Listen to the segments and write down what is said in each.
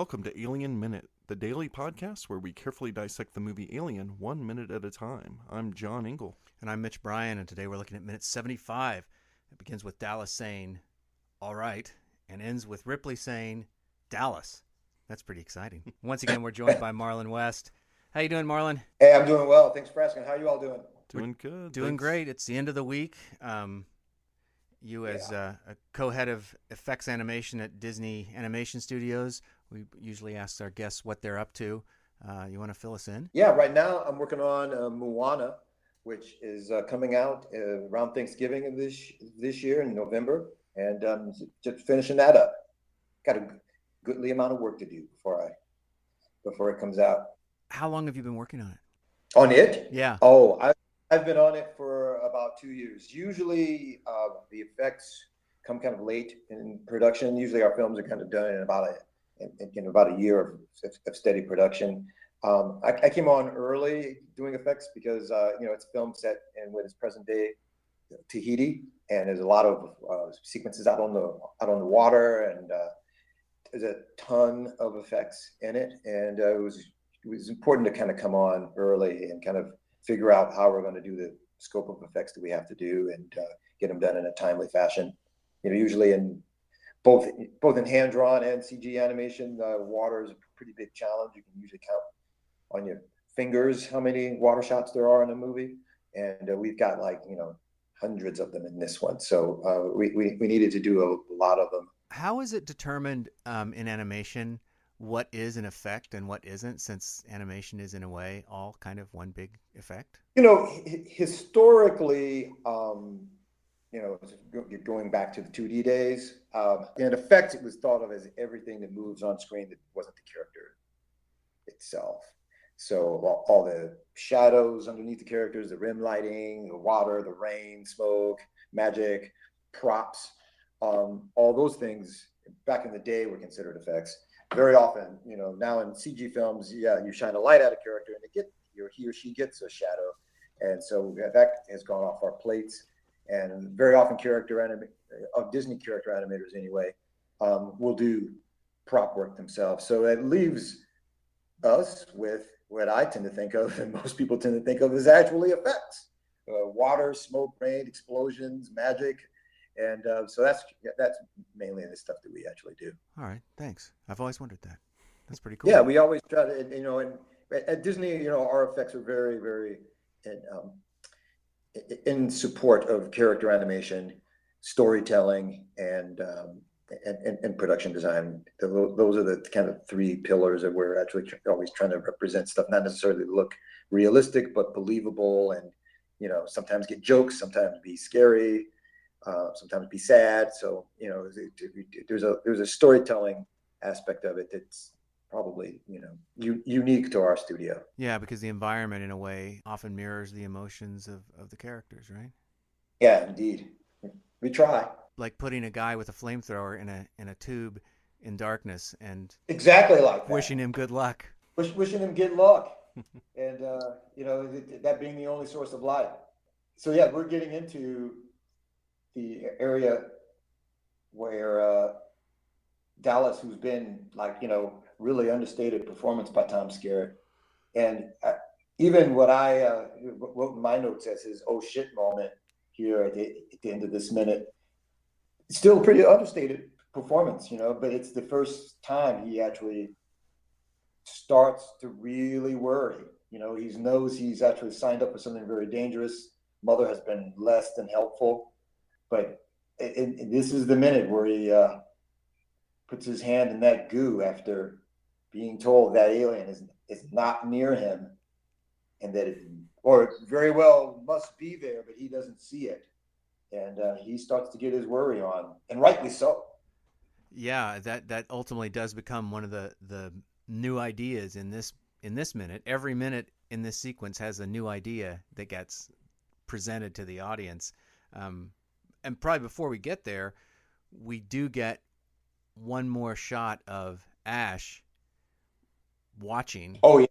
welcome to Alien Minute, the daily podcast where we carefully dissect the movie Alien one minute at a time. I'm John Ingle. And I'm Mitch Bryan, and today we're looking at minute 75. It begins with Dallas saying, All right, and ends with Ripley saying, Dallas. That's pretty exciting. Once again, we're joined by Marlon West. How you doing, Marlon? Hey, I'm doing well. Thanks for asking. How you all doing? Doing good. Doing thanks. great. It's the end of the week. Um, you, as uh, a co-head of effects animation at Disney Animation Studios, we usually ask our guests what they're up to. Uh, you want to fill us in? Yeah, right now I'm working on uh, Moana, which is uh, coming out uh, around Thanksgiving of this this year in November, and um, just finishing that up. Got a goodly amount of work to do before I before it comes out. How long have you been working on it? On it? Yeah. Oh, I, I've been on it for about two years. Usually, uh, the effects come kind of late in production. Usually, our films are kind of done in about a in, in about a year of, of steady production. Um, I, I, came on early doing effects because uh, you know it's film set in what is present day Tahiti, and there's a lot of uh, sequences out on the out on the water, and uh, there's a ton of effects in it, and uh, it was it was important to kind of come on early and kind of figure out how we're going to do the scope of effects that we have to do and uh, get them done in a timely fashion. You know, usually in both both in hand drawn and CG animation, uh, water is a pretty big challenge. You can usually count on your fingers how many water shots there are in a movie, and uh, we've got like you know hundreds of them in this one. So uh, we, we we needed to do a, lot of them. How is it determined um, in animation? what is an effect and what isn't since animation is in a way all kind of one big effect you know historically um, you know going back to the 2d days. Um, in effect it was thought of as everything that moves on screen that wasn't the character itself. So all, all the shadows underneath the characters the rim lighting the water the rain smoke magic props um, all those things back in the day were considered effects. Very often, you know, now in CG films, yeah, you shine a light at a character and they get or he or she gets a shadow, and so that has gone off our plates. And very often, character anim of Disney character animators anyway um, will do prop work themselves. So it leaves us with what I tend to think of, and most people tend to think of as actually effects: uh, water, smoke, rain, explosions, magic, and uh, so that's that's mainly the stuff that we actually do. All right, thanks. I've always wondered that. That's pretty cool. Yeah, we always try to, you know, and at Disney, you know, our effects are very, very in, um, in support of character animation, storytelling, and, um, and, and, and production design. Those are the kind of three pillars that we're actually always trying to represent stuff, not necessarily look realistic, but believable, and you know, sometimes get jokes, sometimes be scary uh, sometimes be sad. So you know, there's a there's a storytelling aspect of it that's probably you know u- unique to our studio. Yeah, because the environment in a way often mirrors the emotions of of the characters, right? Yeah, indeed. We try. Like putting a guy with a flamethrower in a in a tube in darkness and exactly like that. wishing him good luck. Wish, wishing him good luck, and uh, you know that being the only source of light. So yeah, we're getting into the area where uh, Dallas, who's been like you know really understated performance by Tom Skerritt, and uh, even what I uh, wrote in my notes as his oh shit moment here at the, at the end of this minute, still pretty understated performance, you know. But it's the first time he actually starts to really worry. You know, he knows he's actually signed up for something very dangerous. Mother has been less than helpful but it, it, this is the minute where he uh, puts his hand in that goo after being told that alien is is not near him, and that it, or very well must be there, but he doesn't see it, and uh, he starts to get his worry on, and rightly so. Yeah, that that ultimately does become one of the the new ideas in this in this minute. Every minute in this sequence has a new idea that gets presented to the audience. Um, and probably before we get there, we do get one more shot of Ash watching. Oh, yeah.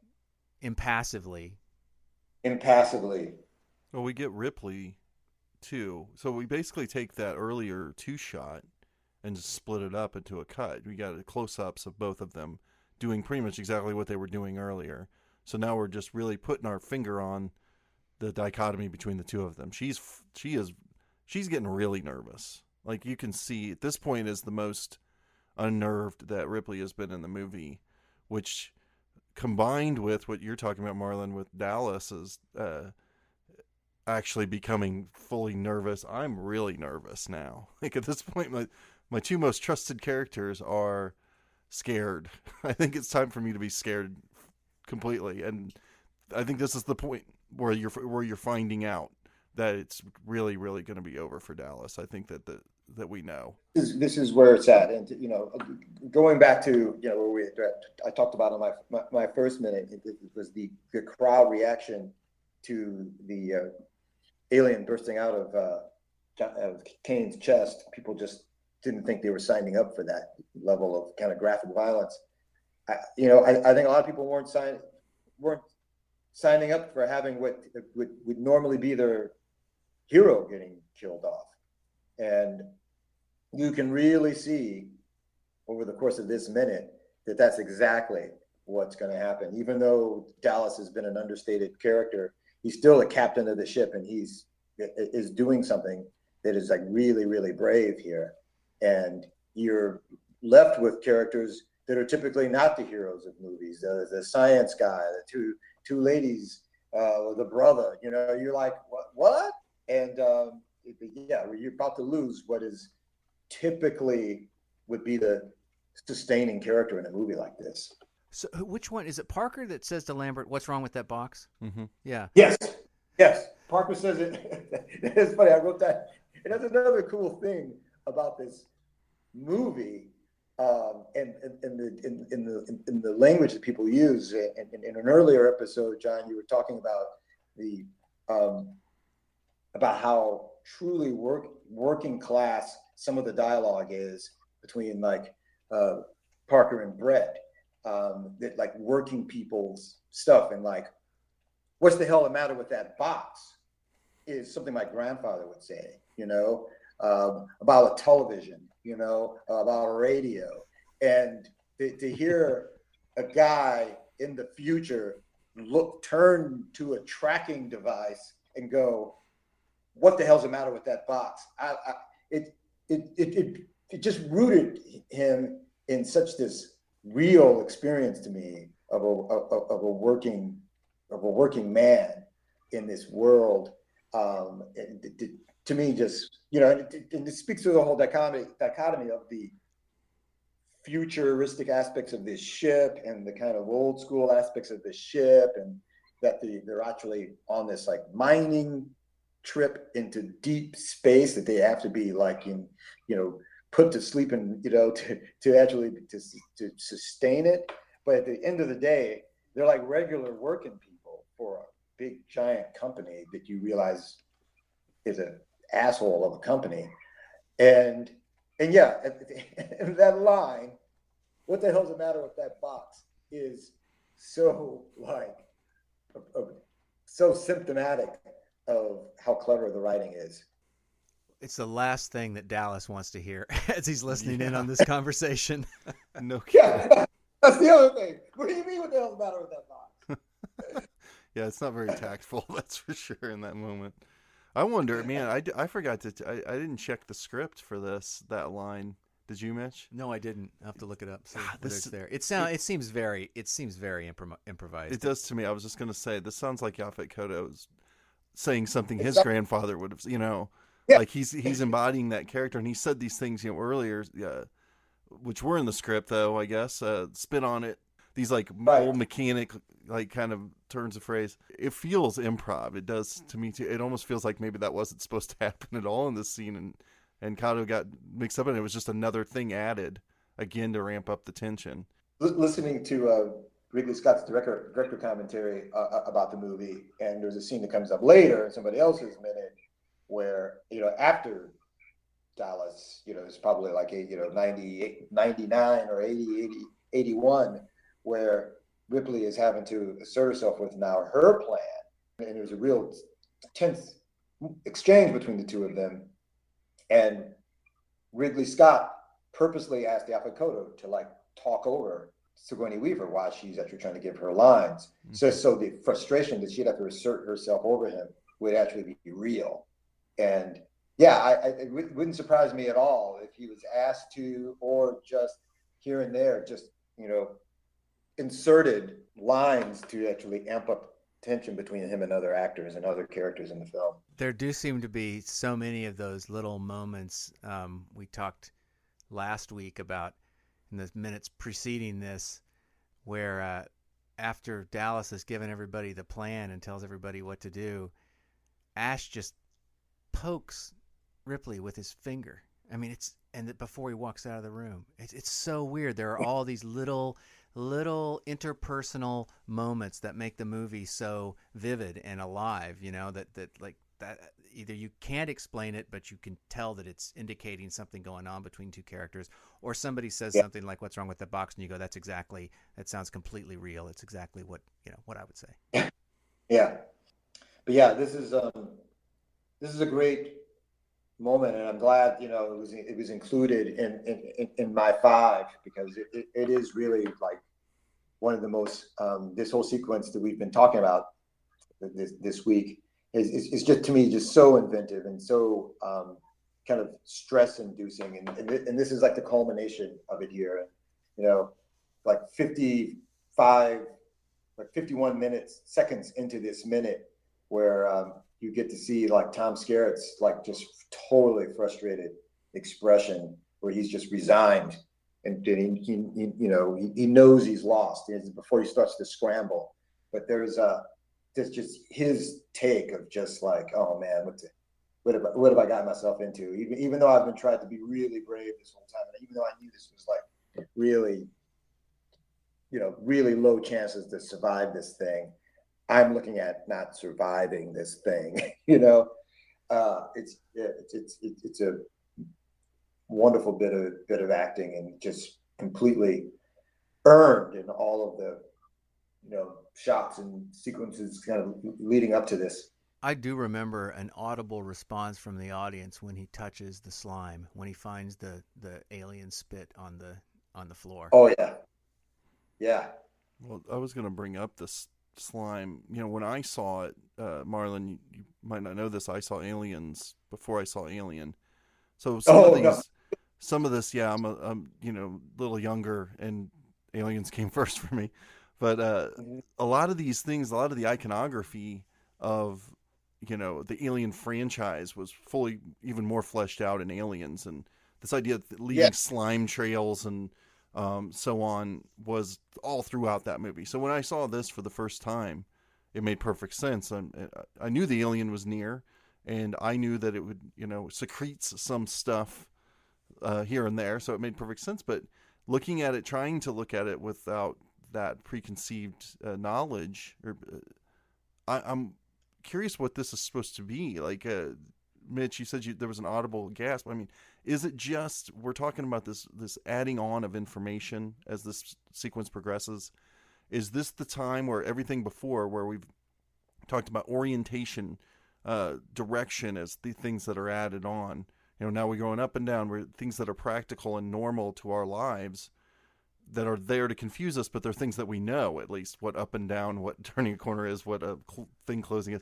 Impassively. Impassively. Well, we get Ripley too. So we basically take that earlier two shot and just split it up into a cut. We got close ups of both of them doing pretty much exactly what they were doing earlier. So now we're just really putting our finger on the dichotomy between the two of them. She's she is she's getting really nervous. Like you can see at this point is the most unnerved that Ripley has been in the movie, which combined with what you're talking about, Marlon, with Dallas is uh, actually becoming fully nervous. I'm really nervous now. Like at this point, my my two most trusted characters are scared. I think it's time for me to be scared completely, and I think this is the point where you're where you're finding out that it's really really going to be over for Dallas. I think that the that we know. This, this is where it's at, and you know, going back to you know where we I talked about in my my, my first minute, it, it, was the the crowd reaction to the uh, alien bursting out of uh, of Kane's chest. People just didn't think they were signing up for that level of kind of graphic violence. I, you know, I, I think a lot of people weren't signing weren't signing up for having what would, would normally be their hero getting killed off. And you can really see over the course of this minute that that's exactly what's going to happen. Even though Dallas has been an understated character, he's still a captain of the ship, and he's is doing something that is like really, really brave here. And you're left with characters that are typically not the heroes of movies. The, the science guy, the two two ladies, uh, the brother. You know, you're like, what? What? And um, yeah, you're about to lose what is typically would be the sustaining character in a movie like this. So, which one is it? Parker that says to Lambert, "What's wrong with that box?" Mm-hmm. Yeah. Yes. Yes. Parker says it. it's funny. I wrote that. And that's another cool thing about this movie, um, and, and, and, the in, the in the in, the language that people use. In, in, in, an earlier episode, John, you were talking about the um, about how truly work working class some of the dialogue is between like uh, Parker and Brett, um, that like working people's stuff and like, what's the hell the matter with that box? Is something my grandfather would say, you know, um, about a television, you know, about a radio, and to, to hear a guy in the future look turn to a tracking device and go, "What the hell's the matter with that box?" I, I, it it, it, it, it just rooted him in such this real experience to me of a, of, of a working of a working man in this world. Um, it, it, to me, just you know, and it, and it speaks to the whole dichotomy dichotomy of the futuristic aspects of this ship and the kind of old school aspects of the ship, and that the, they're actually on this like mining trip into deep space that they have to be like in you know put to sleep and you know to to actually to, to sustain it. But at the end of the day they're like regular working people for a big giant company that you realize is an asshole of a company. And and yeah and that line what the hell's the matter with that box is so like so symptomatic of how clever the writing is. It's the last thing that Dallas wants to hear as he's listening yeah. in on this conversation. no kidding. Yeah, that's the other thing. What do you mean? What the hell's the matter with that box? yeah, it's not very tactful. That's for sure. In that moment, I wonder, man. I, I forgot to. I, I didn't check the script for this. That line. Did you, Mitch? No, I didn't. I have to look it up. See ah, this, it's there. It sounds. It, it, seems very. It seems very impro- improvised. It does to me. I was just gonna say this sounds like Yaphet Kotto's saying something his exactly. grandfather would have, you know, yeah. like he's he's embodying that character, and he said these things, you know, earlier, uh, which were in the script, though I guess. Uh, spin on it, these like right. old mechanic, like kind of turns of phrase. It feels improv. It does to me too. It almost feels like maybe that wasn't supposed to happen at all in this scene, and and Kotto got mixed up, and it was just another thing added again to ramp up the tension. listening to uh, Ridley Scott's director director commentary uh, uh, about the movie, and there's a scene that comes up later in somebody else's minute where you know after Dallas, you know, it's probably like you know 98, 99 or 80, 80, 81, where Ripley is having to assert herself with now her plan, and there's a real tense exchange between the two of them, and Ridley Scott purposely asked Yaphet Kotto to like talk over Sigourney Weaver while she's actually trying to give her lines. Mm-hmm. So, so the frustration that she'd have to assert herself over him would actually be real. And yeah, I, I, it wouldn't surprise me at all if he was asked to, or just here and there, just you know, inserted lines to actually amp up tension between him and other actors and other characters in the film. There do seem to be so many of those little moments. Um, we talked last week about in the minutes preceding this, where uh, after Dallas has given everybody the plan and tells everybody what to do, Ash just pokes Ripley with his finger. I mean, it's and before he walks out of the room, it's it's so weird. There are all these little little interpersonal moments that make the movie so vivid and alive. You know that that like that either you can't explain it, but you can tell that it's indicating something going on between two characters, or somebody says yeah. something like "What's wrong with the box?" and you go, "That's exactly that sounds completely real. It's exactly what you know what I would say." Yeah, but yeah, this is um, this is a great moment, and I'm glad you know it was it was included in in, in my five because it, it, it is really like one of the most um, this whole sequence that we've been talking about this this week is, is, is just to me just so inventive and so um, kind of stress inducing and, and, th- and this is like the culmination of it here. You know like 55 like 51 minutes seconds into this minute where um, you get to see like tom skerritt's like just totally frustrated expression where he's just resigned and he, he, he you know he, he knows he's lost. Before he starts to scramble. But there's a just just his take of just like, oh man, what, the, what have I, what have I got myself into? Even even though I've been trying to be really brave this whole time, and even though I knew this was like really, you know, really low chances to survive this thing, I'm looking at not surviving this thing. you know, uh, it's it's it's it's a wonderful bit of bit of acting and just completely earned in all of the you know shots and sequences kind of leading up to this. I do remember an audible response from the audience when he touches the slime, when he finds the the alien spit on the on the floor. Oh yeah, yeah. Well, I was going to bring up this slime. You know, when I saw it, uh, Marlon, you, you, might not know this. I saw Aliens before I saw Alien, so some oh, of these, no. some of this, yeah, I'm a, I'm you know a little younger, and Aliens came first for me. But uh, mm-hmm. a lot of these things, a lot of the iconography of you know the Alien franchise was fully even more fleshed out in Aliens, and this idea of leaving yeah. slime trails and um, so on was all throughout that movie. So when I saw this for the first time, it made perfect sense. I, I knew the alien was near, and I knew that it would you know secretes some stuff uh, here and there, so it made perfect sense. But looking at it, trying to look at it without that preconceived uh, knowledge or uh, I, am curious what this is supposed to be like uh, mitch you said you, there was an audible gasp. I mean is it just we're talking about this this adding on of information as this sequence progresses. Is this the time where everything before where we've talked about orientation uh, direction as the things that are added on? You know now we're going up and down where things that are practical and normal to our lives that are there to confuse us, but they're things that we know at least what up and down, what turning a corner is, what a cl- thing closing is.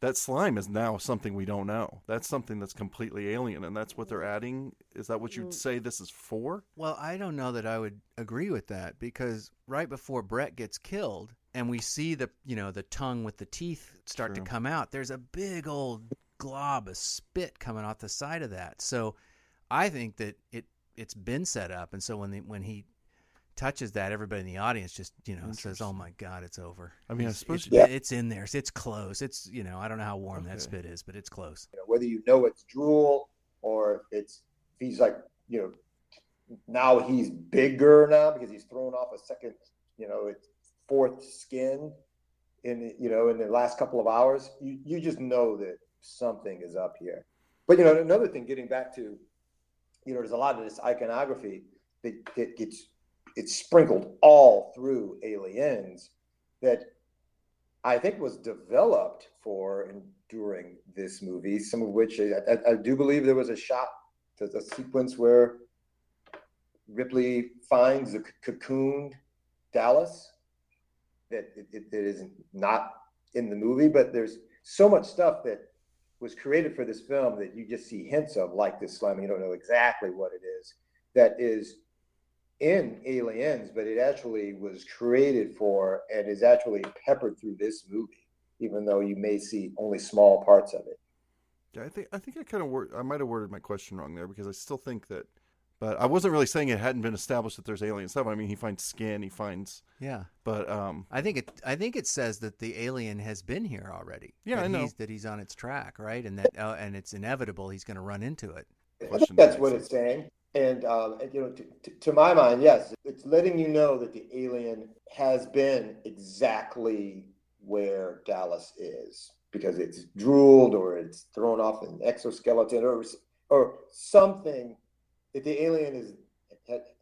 That slime is now something we don't know. That's something that's completely alien, and that's what they're adding. Is that what you'd mm. say this is for? Well, I don't know that I would agree with that because right before Brett gets killed, and we see the you know the tongue with the teeth start True. to come out. There's a big old glob of spit coming off the side of that. So I think that it it's been set up, and so when the, when he touches that, everybody in the audience just you know says, "Oh my God, it's over." I mean, I suppose it's, yeah. it's in there. It's close. It's you know, I don't know how warm okay. that spit is, but it's close. You know, whether you know it's drool or it's he's like you know now he's bigger now because he's thrown off a second you know fourth skin in you know in the last couple of hours. You you just know that something is up here. But you know another thing, getting back to you know, there's a lot of this iconography that, that gets it's sprinkled all through Aliens that I think was developed for and during this movie. Some of which I, I, do believe there was a shot, there's a sequence where Ripley finds a cocoon Dallas that it, it, it is not in the movie, but there's so much stuff that was created for this film that you just see hints of, like this slime. You don't know exactly what it is. That is in Aliens, but it actually was created for and is actually peppered through this movie, even though you may see only small parts of it. Yeah, I think I think I kind of word I might have worded my question wrong there because I still think that, but I wasn't really saying it hadn't been established that there's alien stuff. I mean, he finds skin, he finds, Yeah. but um, I think it. I think it says that the alien has been here already. Yeah, that I know. He's, that he's on its track, right? And that uh, and it's inevitable. He's going to run into it. I think that's what it's saying. And, um, you know, to, to, to my mind, yes, it's letting you know that the alien has been exactly where Dallas is because it's drooled or it's thrown off an exoskeleton or or something that the alien is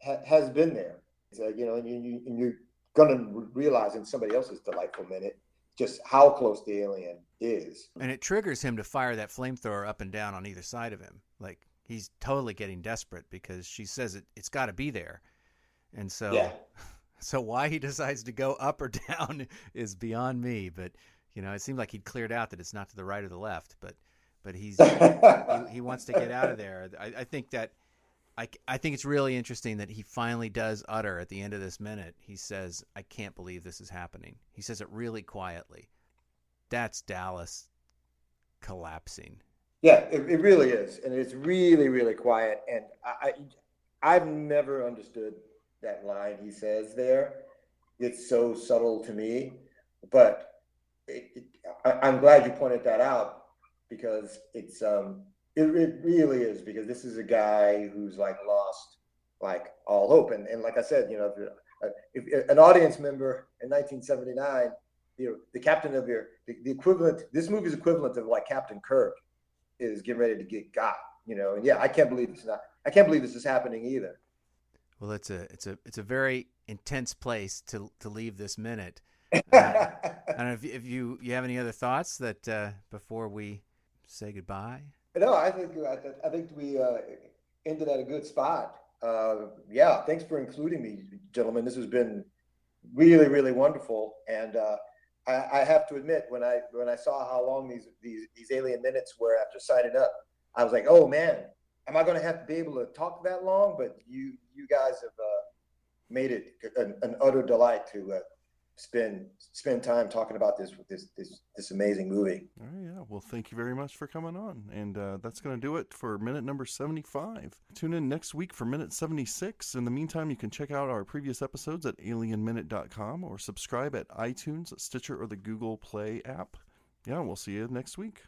ha, has been there. You know, and, you, and you're gonna realize in somebody else's delightful minute just how close the alien is. And it triggers him to fire that flamethrower up and down on either side of him. Like he's totally getting desperate because she says it. It's got to be there. And so, Yeah. so why he decides to go up or down is beyond me. But you know, it seemed like he'd cleared out that it's not to the right or the left. But but he's he, he wants to get out of there. I, I think that I, I think it's really interesting that he finally does utter at the end of this minute. He says, "I can't believe this is happening." He says it really quietly. That's Dallas collapsing. Yeah, it, it really is, and it's really, really quiet. And I, I, I've never understood that line he says there. It's so subtle to me, but it, it, I, I'm glad you pointed that out because it's um, it, it really is because this is a guy who's like lost like all hope. And and like I said, you know, if, if, if an audience member in 1979, you know, the captain of your the, the equivalent, this movie's equivalent of like Captain Kirk is getting ready to get got, you know. And yeah, I can't believe this not. I can't believe this is happening either. Well, it's a it's a it's a very intense place to to leave this minute. no, I don't know if, you- if you you have any other thoughts that uh, before we say goodbye. No, I think I, I think we uh, ended at a good spot. Uh, yeah, thanks for including me, gentlemen. This has been really, really wonderful. And uh, I, I have to admit, when I when I saw how long these these these alien minutes were after signing up, I was like, oh man, am I going to have to be able to talk that long? But you you guys have uh, made it an, an utter delight to uh, spend spend time talking about this this this this amazing movie. All right, yeah. Well, thank you very much for coming on. And uh, that's going to do it for minute number 75. Tune in next week for minute 76. In the meantime, you can check out our previous episodes at alienminute.com or subscribe at iTunes, Stitcher, or the Google Play app. Yeah, we'll see you next week.